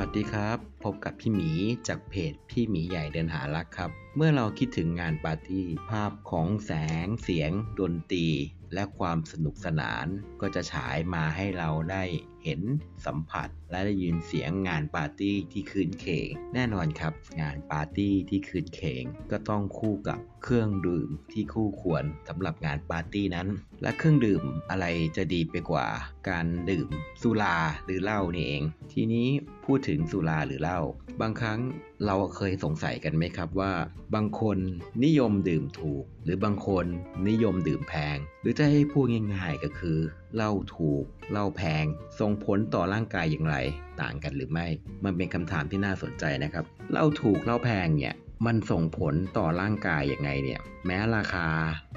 วัสดีครับ พบกับพี่หมีจากเพจพี่หมีใหญ่เดินหารักครับ เมื่อเราคิดถึงงานปาร์ตี้ภาพของแสงเสียง ดนตรี และความสนุกสนานก็จะฉายมาให้เราได้เห็นสัมผัส และได้ยินเสียงงานปาร์ตี้ที่คืนเคงแน่นอนครับ งานปาร์ตี้ที่คืนเคงก็ต้องคู่กับเครื่องดื่มที่คู่ควรสำหรับงานปาร์ตี้นั้น และเครื่องดื่มอะไรจะดีไปกว่า การดื่มสุราหรือเหล้านี่เอง ทีนี้พูดถึงสุราหรือเหล้า บางครั้งเราเคยสงสัยกันไหมครับว่า บางคนนิยมดื่มถูก หรือบางคนนิยมดื่มแพง หรือจะให้พูดง่ายๆก็คือเหล้าถูกเหล้าแพงส่งผลต่อร่างกายอย่างไร ต่างกันหรือไม่ มันเป็นคำถามที่น่าสนใจนะครับเหล้าถูกเหล้าแพงเนี่ย มันส่งผลต่อร่างกายย่างไงเนี่ย แม้ราคา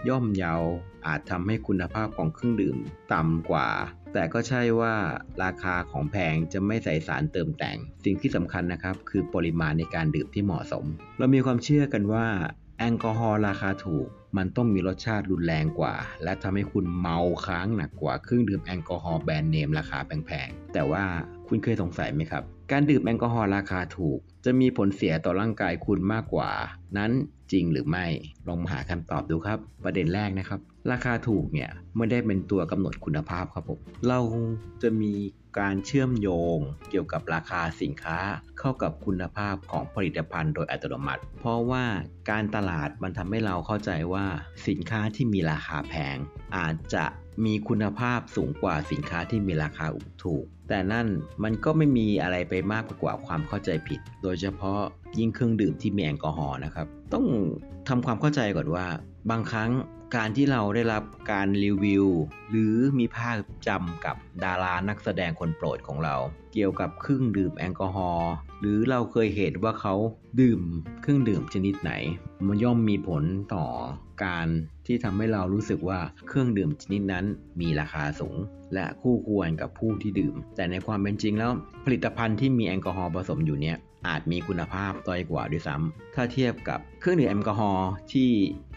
ย่อมเยาอาจทำให้คุณภาพของเครื่องดื่มต่ำกว่า แต่ก็ใช่ว่าราคาของแพงจะไม่ใส่สารเติมแต่ง สิ่งที่สำคัญนะครับ คือปริมาณในการดื่มที่เหมาะสม เรามีความเชื่อกันว่าแอลกอฮอล์ราคาถูก มันต้องมีรสชาติรุนแรงกว่า และทำให้คุณเมาค้างหนักกว่าเครื่องดื่มแอลกอฮอล์แบรนด์เนมราคาแพงๆแต่ว่า คุณเคยสงสัยไหมครับ การดื่มแอลกอฮอล์ราคาถูก จะมีผลเสียต่อร่างกายคุณมากกว่า นั้นจริงหรือไม่ ลองมาหาคำตอบดูครับ ประเด็นแรกนะครับ ราคาถูกเนี่ยไม่ได้เป็นตัวกำหนดคุณภาพครับผม เราจะมี การเชื่อมโยง เกี่ยวกับราคาสินค้าเข้ากับคุณภาพของผลิตภัณฑ์โดยอัตโนมัติ เพราะว่าการตลาดมันทำให้เราเข้าใจว่าสินค้าที่มีราคาแพง อาจจะมีคุณภาพสูงกว่าสินค้าที่มีราคาถูก แต่นั่นมันก็ไม่มีอะไรไปมากกว่าความเข้าใจผิด โดยเฉพาะยิ่งเครื่องดื่มที่มีแอลกอฮอล์นะครับ ต้องทำความเข้าใจก่อนว่า บางครั้งการที่เราได้รับการรีวิว หรือมีภาพจำกับดารานักแสดงคนโปรดของเรา เกี่ยวกับเครื่องดื่มแอลกอฮอล์หรือเราเคยเห็นว่าเขาดื่มเครื่องดื่มชนิดไหน มันย่อมมีผลต่อการที่ทำให้เรารู้สึกว่าเครื่องดื่มชนิดนั้นมีราคาสูง และคู่ควรกับผู้ที่ดื่ม แต่ในความเป็นจริงแล้วผลิตภัณฑ์ที่มีแอลกอฮอล์ผสมอยู่เนี่ย อาจมีคุณภาพด้อยกว่าด้วยซ้ำถ้าเทียบกับเครื่องดื่มแอลกอฮอล์ที่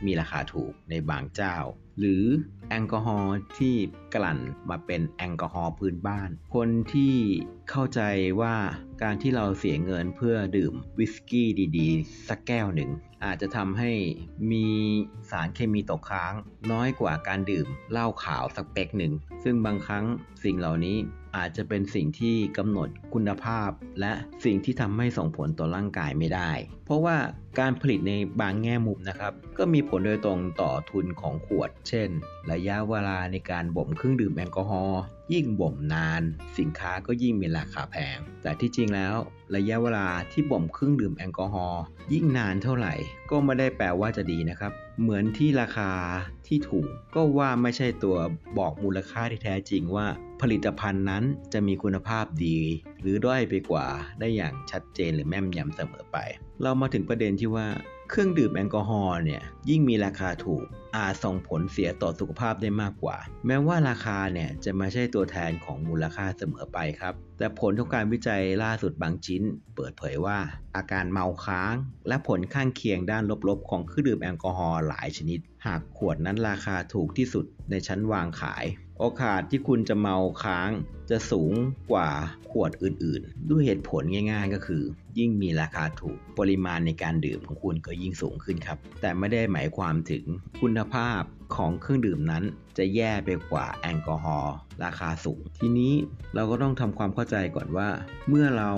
มีราคาถูกในบางเจ้า หรือ แอลกอฮอล์ที่กลั่นมาเป็นแอลกอฮอล์พื้นบ้าน คนที่เข้าใจว่าการที่เราเสียเงินเพื่อดื่มวิสกี้ดีๆ สักแก้วหนึ่ง อาจจะทำให้มีสารเคมีตกค้าง น้อยกว่าการดื่มเหล้าขาวสักเป๊กหนึ่ง ซึ่งบางครั้งสิ่งเหล่านี้อาจจะเป็นสิ่งที่กำหนดคุณภาพ และสิ่งที่ทำให้ส่งผลต่อร่างกายไม่ได้ เพราะว่าการผลิตในบางแง่มุมนะครับ ก็มีผลโดยตรงต่อทุนของขวด เช่น ระยะเวลาในการบ่มเครื่องดื่มแอลกอฮอล์ยิ่งบ่มนาน สินค้าก็ยิ่งมีราคาแพง แต่ที่จริงแล้ว ระยะเวลาที่บ่มเครื่องดื่มแอลกอฮอล์ยิ่งนานเท่าไหร่ ก็ไม่ได้แปลว่าจะดีนะครับ เหมือนที่ราคาที่ถูก ก็ว่าไม่ใช่ตัวบอกมูลค่าที่แท้จริงว่า ผลิตภัณฑ์นั้นจะมีคุณภาพดี หรือด้อยไปกว่าได้อย่างชัดเจนหรือแม่นยำเสมอไป เรามาถึงประเด็นที่ว่า เครื่องดื่มแอลกอฮอล์เนี่ยยิ่งมีราคาถูกอาจส่งผลเสียต่อสุขภาพได้มากกว่า แม้ว่าราคาเนี่ยจะไม่ใช่ตัวแทนของมูลค่าเสมอไปครับ แต่ผลของการวิจัยล่าสุดบางชิ้น เปิดเผยว่า อาการเมาค้าง และผลข้างเคียงด้านลบๆ ของเครื่องดื่มแอลกอฮอล์หลายชนิด หากขวดนั้นราคาถูกที่สุดในชั้นวางขาย โอกาสที่คุณจะเมาค้างจะสูงกว่าขวดอื่นๆ ด้วยเหตุผลง่ายๆ ก็คือ ยิ่งมีราคาถูกปริมาณในการดื่มของคุณก็ยิ่งสูงขึ้นครับ แต่ไม่ได้หมายความถึงคุณภาพ ของเครื่องดื่มนั้นจะแย่ไปกว่าแอลกอฮอล์ราคาสูง ทีนี้เราก็ต้องทำความเข้าใจก่อนว่า เมื่อเรา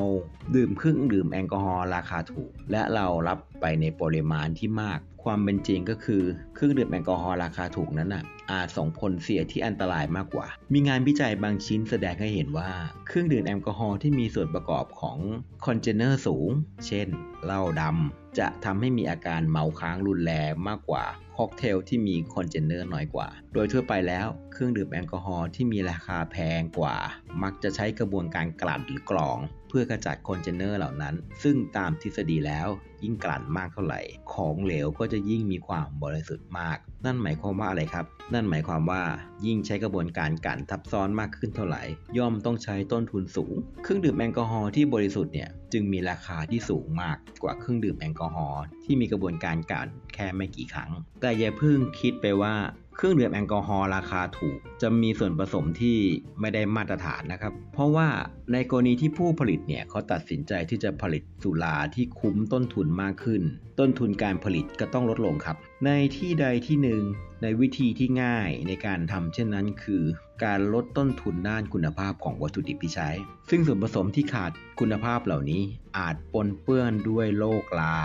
ดื่มเครื่องดื่มแอลกอฮอล์ราคาถูก และเรารับไปในปริมาณที่มาก ความเป็นจริงก็คือเครื่องดื่มแอลกอฮอล์ราคาถูกนั้นอะอาจส่งผลเสียที่อันตรายมากกว่า มีงานวิจัยบางชิ้นแสดงให้เห็นว่า เครื่องดื่มแอลกอฮอล์ที่มีส่วนประกอบของคอนเจนเนอร์สูง เช่นเหล้าดำจะทำให้มีอาการเมาค้างรุนแรงมากกว่าค็อกเทลที่มี congener น้อยกว่า โดยทั่วไปแล้วเครื่องดื่มแอลกอฮอล์ที่มีราคาแพงกว่า มักจะใช้กระบวนการกลั่นหรือกรอง เพื่อขจัด congener เหล่านั้น ซึ่งตามทฤษฎีแล้วยิ่งกลั่นมากเท่าไหร่ ของเหลวก็จะยิ่งมีความบริสุทธิ์มาก นั่นหมายความว่าอะไรครับ นั่นหมายความว่ายิ่งใช้กระบวนการกลั่นทับซ้อนมากขึ้นเท่าไหร่ ย่อมต้องใช้ต้นทุนสูง เครื่องดื่มแอลกอฮอล์ที่บริสุทธิ์เนี่ยจึงมีราคาที่สูงมากกว่าเครื่องดื่มแอลกอฮอล์ที่มีกระบวนการกลั่นแค่ไม่กี่ครั้งแต่อย่าเพิ่งคิดไปว่าเครื่องดื่มแอลกอฮอล์ราคาถูก จะมีส่วนผสมที่ไม่ได้มาตรฐานนะครับ เพราะว่าในกรณีที่ผู้ผลิตเนี่ยเขาตัดสินใจที่จะผลิตสุราที่คุ้มต้นทุนมากขึ้น ต้นทุนการผลิตก็ต้องลดลงครับ ในที่ใดที่หนึ่งในวิธีที่ง่ายในการทำเช่นนั้นคือ การลดต้นทุนด้านคุณภาพของวัตถุดิบที่ใช้ ซึ่งส่วนผสมที่ขาดคุณภาพเหล่านี้อาจปนเปื้อนด้วยโรคลา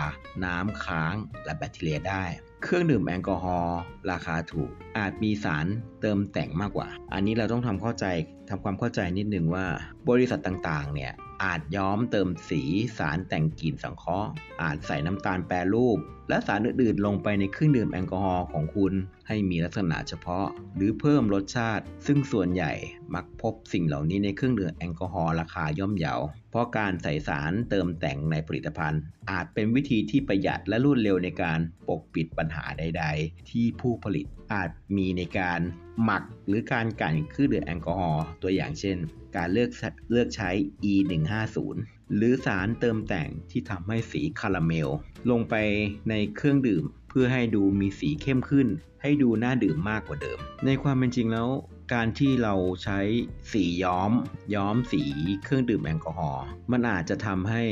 น้ำค้างและแบคทีเรียได้ เครื่องดื่มแอลกอฮอล์ราคาถูกอาจมีสารเติมแต่งมากกว่า อันนี้เราต้องทำเข้าใจ ทำความเข้าใจนิดนึงว่าบริษัทต่างๆ เนี่ยอาจย้อมเติมสีสารแต่งกลิ่นสังเคราะห์ อาจใส่น้ำตาลแปรรูป และสารอื่นๆ ลงไปในเครื่องดื่มแอลกอฮอล์ของคุณ ให้มีลักษณะเฉพาะ หรือเพิ่มรสชาติ ซึ่งส่วนใหญ่มักพบสิ่งเหล่านี้ในเครื่องดื่มแอลกอฮอล์ราคาย่อมเยา เพราะการใส่สารเติมแต่งในผลิตภัณฑ์ อาจเป็นวิธีที่ประหยัดและรวดเร็วในการปกปิดปัญหาใด ๆ ที่ผู้ผลิตอาจมีในการ หมักหรือการกั่นเครื่องดื่มแอลกอฮอล์ตัวอย่างเช่น การเลือกเลือกใช้ E150 หรือสารเติมแต่งที่ทำให้สีคาราเมล ลงไปในเครื่องดื่ม เพื่อให้ดูมีสีเข้มขึ้น ให้ดูน่าดื่มมากกว่าเดิม ในความเป็นจริงแล้ว การที่เราใช้สีย้อม ย้อมสีเครื่องดื่มแอลกอฮอล์มันอาจจะทำให้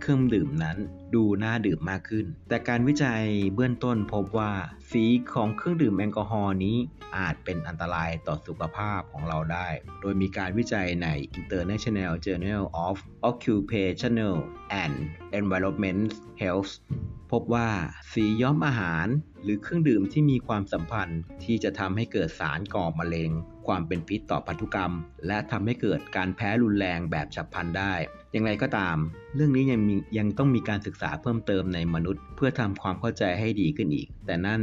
เครื่องดื่มนั้นดูน่าดื่มมากขึ้น แต่การวิจัยเบื้องต้นพบว่า สีของเครื่องดื่มแอลกอฮอล์นี้อาจเป็นอันตรายต่อสุขภาพของเราได้ โดยมีการวิจัยใน International Journal of Occupational and Environment Health พบว่าสีย้อมอาหารหรือเครื่องดื่มที่มีความสัมพันธ์ที่จะทำให้เกิดสารก่อมะเร็ง ความเป็นพิษต่อพันธุกรรม และทำให้เกิดการแพ้รุนแรงแบบฉับพลันได้ อย่างไรก็ตาม เรื่องนี้ยังมียังต้องมีการศึกษาเพิ่มเติมในมนุษย์ เพื่อทำความเข้าใจให้ดีขึ้นอีก แต่นั่น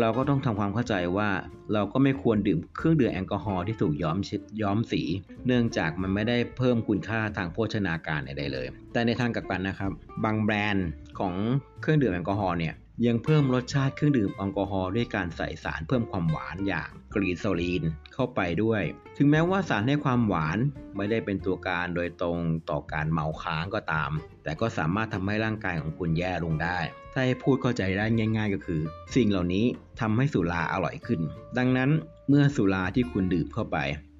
เราก็ต้องทำความเข้าใจว่า เราก็ไม่ควรดื่มเครื่องดื่มแอลกอฮอล์ที่ถูกย้อมย้อมสี เนื่องจากมันไม่ได้เพิ่มคุณค่าทางโภชนาการใดๆเลย แต่ในทางกลับกันนะครับ บางแบรนด์ของเครื่องดื่มแอลกอฮอล์เนี่ย ยังเพิ่มรสชาติเครื่องดื่มแอลกอฮอล์ด้วยการใส่สารเพิ่มความหวานอย่างกรีโซลีนเข้าไปด้วย ถึงแม้ว่าสารให้ความหวานไม่ได้เป็นตัวการโดยตรงต่อการเมาค้างก็ตาม แต่ก็สามารถทำให้ร่างกายของคุณแย่ลงได้ ถ้าให้พูดเข้าใจได้ง่าย ๆ ก็คือ สิ่งเหล่านี้ทำให้สุราอร่อยขึ้น ดังนั้นเมื่อสุราที่คุณดื่มเข้าไป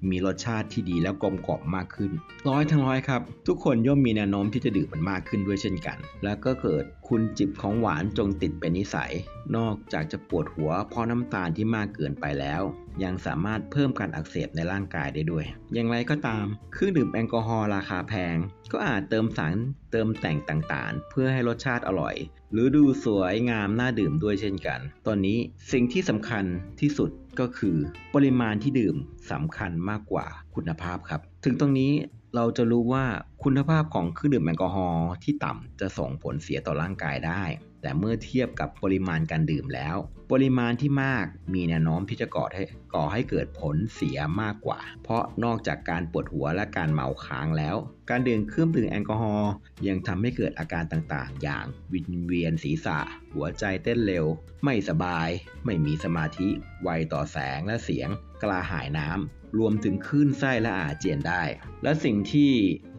มีรสชาติที่ดีและกลมกล่อมมากขึ้น ร้อยทั้งร้อยครับ ทุกคนย่อมมีแนวโน้มที่จะดื่มมันมากขึ้นด้วยเช่นกัน แล้วก็เกิดคุณจิบของหวานจงติดเป็นนิสัย นอกจากจะปวดหัวเพราะน้ำตาลที่มากเกินไปแล้วยังสามารถเพิ่มการอักเสบในร่างกายได้ด้วย อย่างไรก็ตาม เครื่องดื่มแอลกอฮอล์ราคาแพง ก็อาจเติมสารเติมแต่งต่างๆ เพื่อให้รสชาติอร่อย หรือดูสวยงามน่าดื่มด้วยเช่นกัน ตอนนี้สิ่งที่สำคัญที่สุดก็คือปริมาณที่ดื่มสำคัญมากกว่าคุณภาพครับ ถึงตรงนี้ เราจะรู้ว่าคุณภาพของเครื่องดื่มแอลกอฮอล์ที่ต่ำจะส่งผลเสียต่อร่างกายได้ แต่เมื่อเทียบกับปริมาณการดื่มแล้ว ปริมาณที่มากมีแนวโน้มที่จะก่อให้ก่อให้เกิดผลเสียมากกว่า เพราะนอกจากการปวดหัวและการเมาค้างแล้ว การดื่มเครื่องดื่มแอลกอฮอล์ยังทำให้เกิดอาการต่างๆ อย่างวิงเวียนศีรษะ หัวใจเต้นเร็ว ไม่สบาย ไม่มีสมาธิ ไวต่อแสงและเสียง กระหายน้ำ รวมถึงคลื่นไส้และอาเจียนได้ และสิ่งที่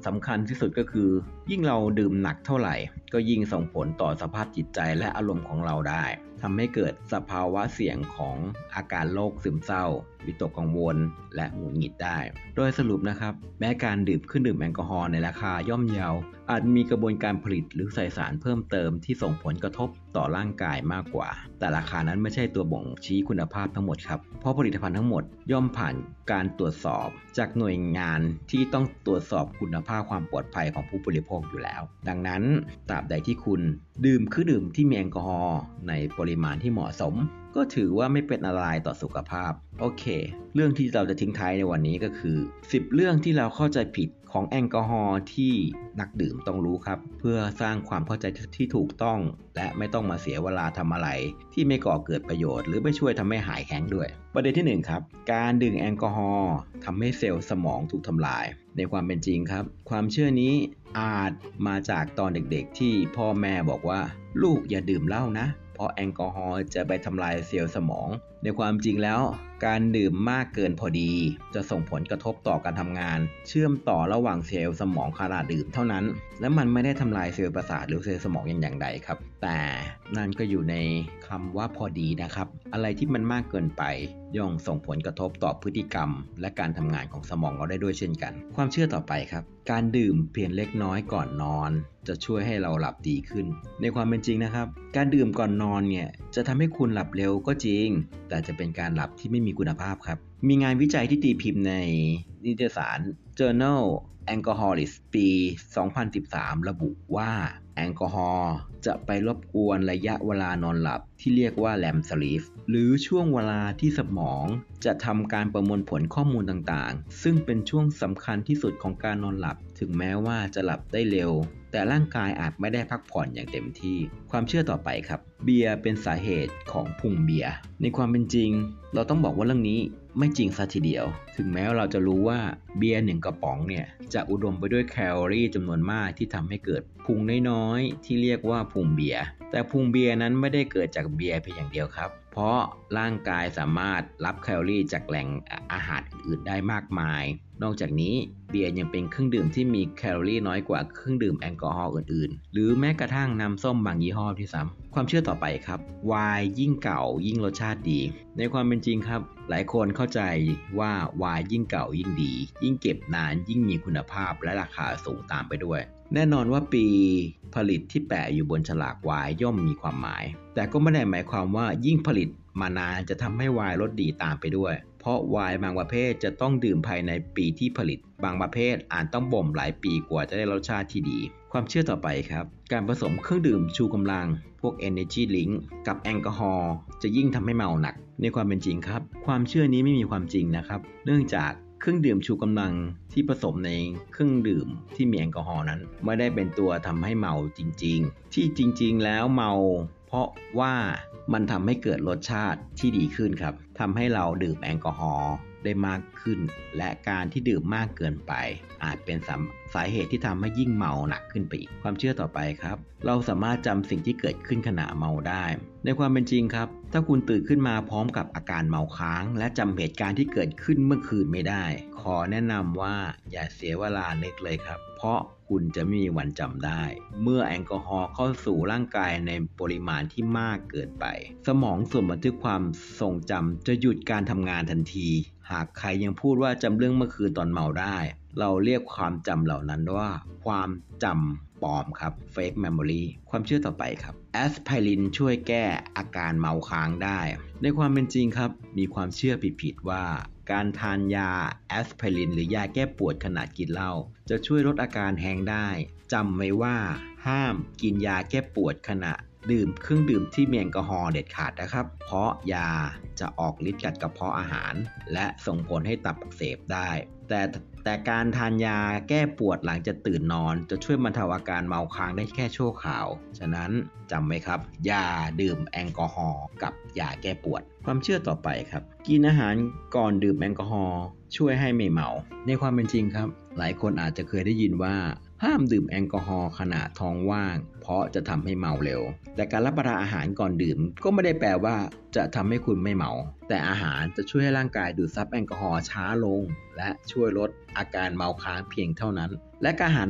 สำคัญที่สุดก็คือ ยิ่งเราดื่มหนักเท่าไหร่ ก็ยิ่งส่งผลต่อสภาพจิตใจและอารมณ์ของเราได้ทำให้เกิดสภาวะเสี่ยงของอาการโรคซึมเศร้า วิตกกังวล และหงุดหงิดได้ โดยสรุปนะครับ แม้การดื่มเครื่องดื่มแอลกอฮอล์ในราคาย่อมเยา อาจมีกระบวนการผลิตหรือใส่สารเพิ่มเติมที่ส่งผลกระทบต่อร่างกายมากกว่า แต่ราคานั้นไม่ใช่ตัวบ่งชี้คุณภาพทั้งหมดครับ เพราะผลิตภัณฑ์ทั้งหมด ย่อมผ่านการตรวจสอบจากหน่วยงานที่ต้องตรวจสอบคุณภาพความปลอดภัยของผู้บริโภคอยู่แล้ว ดังนั้นตราบใดที่คุณดื่มเครื่องดื่มที่มีแอลกอฮอล์ในปริมาณที่เหมาะสม ก็ถือว่าไม่เป็นอันตรายต่อสุขภาพ โอเค เรื่องที่เราจะทิ้งท้ายในวันนี้ก็คือ 10 เรื่องที่เราเข้าใจผิด ของแอลกอฮอล์ที่นักดื่มต้องรู้ครับ เพื่อสร้างความเข้าใจที่ถูกต้อง และไม่ต้องมาเสียเวลาทำอะไร ที่ไม่ก่อเกิดประโยชน์หรือไม่ช่วยทำให้หายแข็งด้วย ประเด็นที่ 1 ครับ การดื่มแอลกอฮอล์ทำให้เซลล์สมองถูกทำลาย ในความเป็นจริงครับ ความเชื่อนี้อาจมาจากตอนเด็กๆ ที่พ่อแม่บอกว่า ลูกอย่าดื่มเหล้านะ เพราะแอลกอฮอล์จะไปทำลายเซลล์สมอง ในความจริงแล้วการดื่มมากเกินพอดี จะส่งผลกระทบต่อการทำงาน เชื่อมต่อระหว่างเซลล์สมองขณะดื่มเท่านั้น และมันไม่ได้ทำลายเซลล์ประสาทหรือเซลล์สมองอย่างอย่างใดครับ แต่นั่นก็อยู่ในคำว่าพอดีนะครับ อะไรที่มันมากเกินไปย่อมส่งผลกระทบต่อพฤติกรรม และการทำงานของสมองเราได้ด้วยเช่นกัน ความเชื่อต่อไปครับ การดื่มเพียงเล็กน้อยก่อนนอน จะช่วยให้เราหลับดีขึ้น ในความเป็นจริงนะครับ การดื่มก่อนนอนเนี่ยจะทำให้คุณหลับเร็วก็จริงแต่จะเป็นการหลับที่ไม่มีคุณภาพครับ มีงานวิจัยที่ตีพิมพ์ในนิตยสาร Journal Alcoholics ปี 2013 ระบุว่า อลกอฮอล์จะไปรบกวนระยะเวลานอนหลับที่เรียกว่าแลมสลีฟหรือช่วงเวลาที่สมองจะทำการประมวลผลข้อมูลต่างๆ ซึ่งเป็นช่วงสำคัญที่สุดของการนอนหลับ ถึงแม้ว่าจะหลับได้เร็ว แต่ร่างกายอาจไม่ได้พักผ่อนอย่างเต็มที่ ความเชื่อต่อไปครับ เบียร์เป็นสาเหตุของพุงเบียร์ในความเป็นจริง เราต้องบอกว่าเรื่องนี้ ไม่จริงซะทีเดียว ถึงแม้เราจะรู้ว่าเบียร์หนึ่งกระป๋องเนี่ย จะอุดมไปด้วยแคลอรี่จำนวนมากที่ทำให้เกิดพุงน้อยๆ ที่เรียกว่าพุงเบียร์ แต่พุงเบียร์นั้นไม่ได้เกิดจากเบียร์เพียงอย่างเดียวครับ เพราะร่างกายสามารถรับแคลอรี่จากแหล่งอาหารอื่นได้มากมาย นอกจากนี้เบียร์ยังเป็นเครื่องดื่มที่มีแคลอรี่น้อยกว่าเครื่องดื่มแอลกอฮอล์อื่นๆ หรือแม้กระทั่งน้ำส้มบางยี่ห้อที่ซ้ำความเชื่อต่อไปครับไวน์ยิ่งเก่ายิ่งรสชาติดี ในความเป็นจริงครับ หลายคนเข้าใจว่าไวน์ยิ่งเก่ายิ่งดี ยิ่งเก็บนานยิ่งมีคุณภาพและราคาสูงตามไปด้วย แน่นอนว่าปีผลิตที่แปะอยู่บนฉลากไวน์ย่อมมีความหมาย แต่ก็ไม่ได้หมายความว่ายิ่งผลิตมานานจะทำให้วน์รสดีตามไปด้วย เพราะไวน์บางประเภทจะต้องดื่มภายในปีที่ผลิต บางประเภทอาจต้องบ่มหลายปีกว่าจะได้รสชาติที่ดี ความเชื่อต่อไปครับ การผสมเครื่องดื่มชูกำลัง พวก Energy Drink กับแอลกอฮอล์จะยิ่งทำให้เมาหนัก ในความเป็นจริงครับ ความเชื่อนี้ไม่มีความจริงนะครับ เนื่องจาก เครื่องดื่มชูกำลังที่ผสมในเครื่องดื่มที่มีแอลกอฮอล์นั้น ไม่ได้เป็นตัวทำให้เมาจริง ๆ ที่จริง ๆ แล้วเมา เพราะว่ามันทำให้เกิดรสชาติที่ดีขึ้นครับทำให้เราดื่มแอลกอฮอล์ ได้มากขึ้น และการที่ดื่มมากเกินไป อาจเป็นสาสาเหตุที่ทำให้ยิ่งเมาหนักขึ้นไปอีก ความเชื่อต่อไปครับ เราสามารถจำสิ่งที่เกิดขึ้นขณะเมาได้ ในความเป็นจริงครับ ถ้าคุณตื่นขึ้นมาพร้อมกับอาการเมาค้าง และจำเหตุการณ์ที่เกิดขึ้นเมื่อคืนไม่ได้ ขอแนะนำว่าอย่าเสียเวลาเล็กเลยครับ เพราะ คุณจะไม่มีวันจำได้ เมื่อแอลกอฮอล์เข้าสู่ร่างกายในปริมาณที่มากเกินไป สมองส่วนบันทึกความทรงจำจะหยุดการทำงานทันที หากใครยังพูดว่าจำเรื่องเมื่อคืนตอนเมาได้ เราเรียกความจำเหล่านั้นว่า ความจำปลอมครับ fake memory ความเชื่อต่อไปครับแอสไพรินช่วยแก้อาการเมาค้างได้ ในความเป็นจริงครับ มีความเชื่อผิดๆว่า การทานยาแอสไพรินหรือยาแก้ปวดขณะกินเหล้าจะช่วยลดอาการแฮงได้จำไว้ว่า ห้ามกินยาแก้ปวดขณะ ดื่มเครื่องดื่มที่มีแอลกอฮอล์เด็ดขาดนะครับ เพราะยาจะออกฤทธิ์กัดกระเพาะอาหาร และส่งผลให้ตับอักเสบได้ แต่แต่การทานยาแก้ปวดหลังจะตื่นนอน จะช่วยบรรเทาอาการเมาค้างได้แค่ชั่วคราว ฉะนั้นจำไว้ครับ ยาดื่มแอลกอฮอล์กับยาแก้ปวด ความเชื่อต่อไปครับ กินอาหารก่อนดื่มแอลกอฮอล์ช่วยให้ไม่เมา ในความเป็นจริงครับ หลายคนอาจจะเคยได้ยินว่า ห้ามดื่มแอลกอฮอล์ขณะท้องว่าง เพราะจะทำให้เมาเร็ว แต่การรับประทานอาหารก่อนดื่ม ก็ไม่ได้แปลว่าจะทำให้คุณไม่เมา แต่อาหารจะช่วยให้ร่างกายดูดซับแอลกอฮอล์ช้าลง และช่วยลดอาการเมาค้างเพียงเท่านั้น และการหา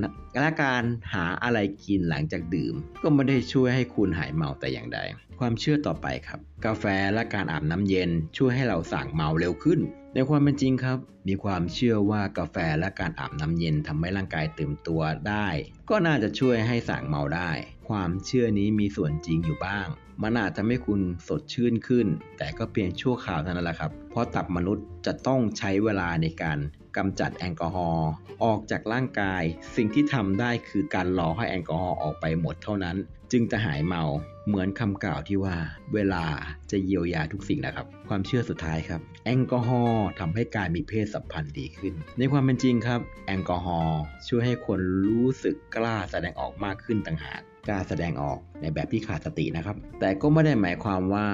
และการหาอะไรกินหลังจากดื่ม ก็ไม่ได้ช่วยให้คุณหายเมาแต่อย่างใด ความเชื่อต่อไปครับ กาแฟและการอาบน้ำเย็นช่วยให้เราสั่งเมาเร็วขึ้น ในความเป็นจริงครับ มีความเชื่อว่ากาแฟและการอาบน้ำเย็นทำให้ร่างกายตื่นตัวได้ ก็น่าจะช่วยให้สั่งเมาได้ ความเชื่อนี้มีส่วนจริงอยู่บ้าง มันอาจทำให้คุณสดชื่นขึ้น แต่ก็เพียงชั่วคราวเท่านั้นแหละครับ เพราะตับมนุษย์จะต้องใช้เวลาในการกำจัดแอลกอฮอล์ออกจากร่างกาย สิ่งที่ทำได้คือการรอให้แอลกอฮอล์ออกไปหมดเท่านั้น จึงจะหายเมาเหมือนคำกล่าวที่ว่า เวลาจะเยียวยาทุกสิ่งนะครับ ความเชื่อสุดท้ายครับ แอลกอฮอล์ทำให้การมีเพศสัมพันธ์ดีขึ้น ในความเป็นจริงครับ แอลกอฮอล์ช่วยให้คนรู้สึกกล้าแสดงออกมากขึ้นต่างหาก กล้าแสดงออกในแบบที่ขาดสตินะครับ แต่ก็ไม่ได้หมายความว่า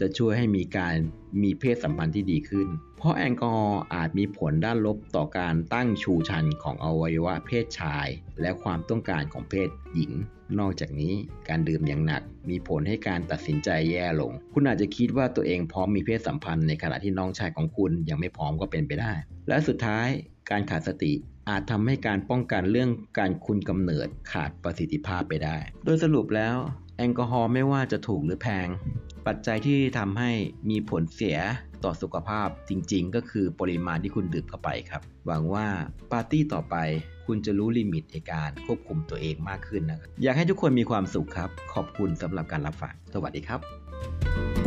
จะช่วยให้มีการมีเพศสัมพันธ์ที่ดีขึ้น เพราะแอลกอฮอล์อาจมีผลด้านลบต่อการตั้งชูชันของอวัยวะเพศชาย และความต้องการของเพศหญิง นอกจากนี้การดื่มอย่างหนัก มีผลให้การตัดสินใจแย่ลง คุณอาจจะคิดว่าตัวเองพร้อมมีเพศสัมพันธ์ในขณะที่น้องชายของคุณยังไม่พร้อมก็เป็นไปได้ และสุดท้าย การขาดสติอาจทำให้การป้องกันเรื่องการคุมกำเนิดขาดประสิทธิภาพไปได้ โดยสรุปแล้วแอลกอฮอล์ไม่ว่าจะถูกหรือแพง ปัจจัยที่ทำให้มีผลเสียต่อสุขภาพจริงๆ ก็คือปริมาณที่คุณดื่มเข้าไปครับ หวังว่าปาร์ตี้ต่อไปคุณจะรู้ลิมิตในการควบคุมตัวเองมากขึ้นนะครับ อยากให้ทุกคนมีความสุขครับ ขอบคุณสำหรับการรับฟัง สวัสดีครับ